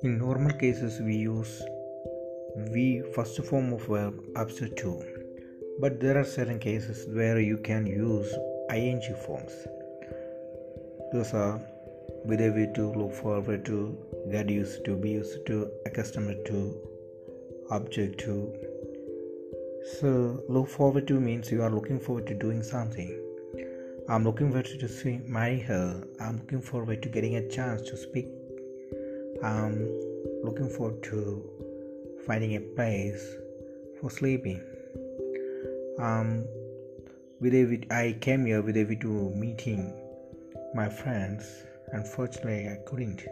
In normal cases, we use we first form of verb after to, but there are certain cases where you can use ing forms. Those are with a view to, look forward to, get used to, be used to, accustomed to, object to. So, look forward to means you are looking forward to doing something. I'm looking forward to see marry her. I'm looking forward to getting a chance to speak. I'm looking forward to finding a place for sleeping. Um, with a I came here with a view to meeting my friends. Unfortunately, I couldn't.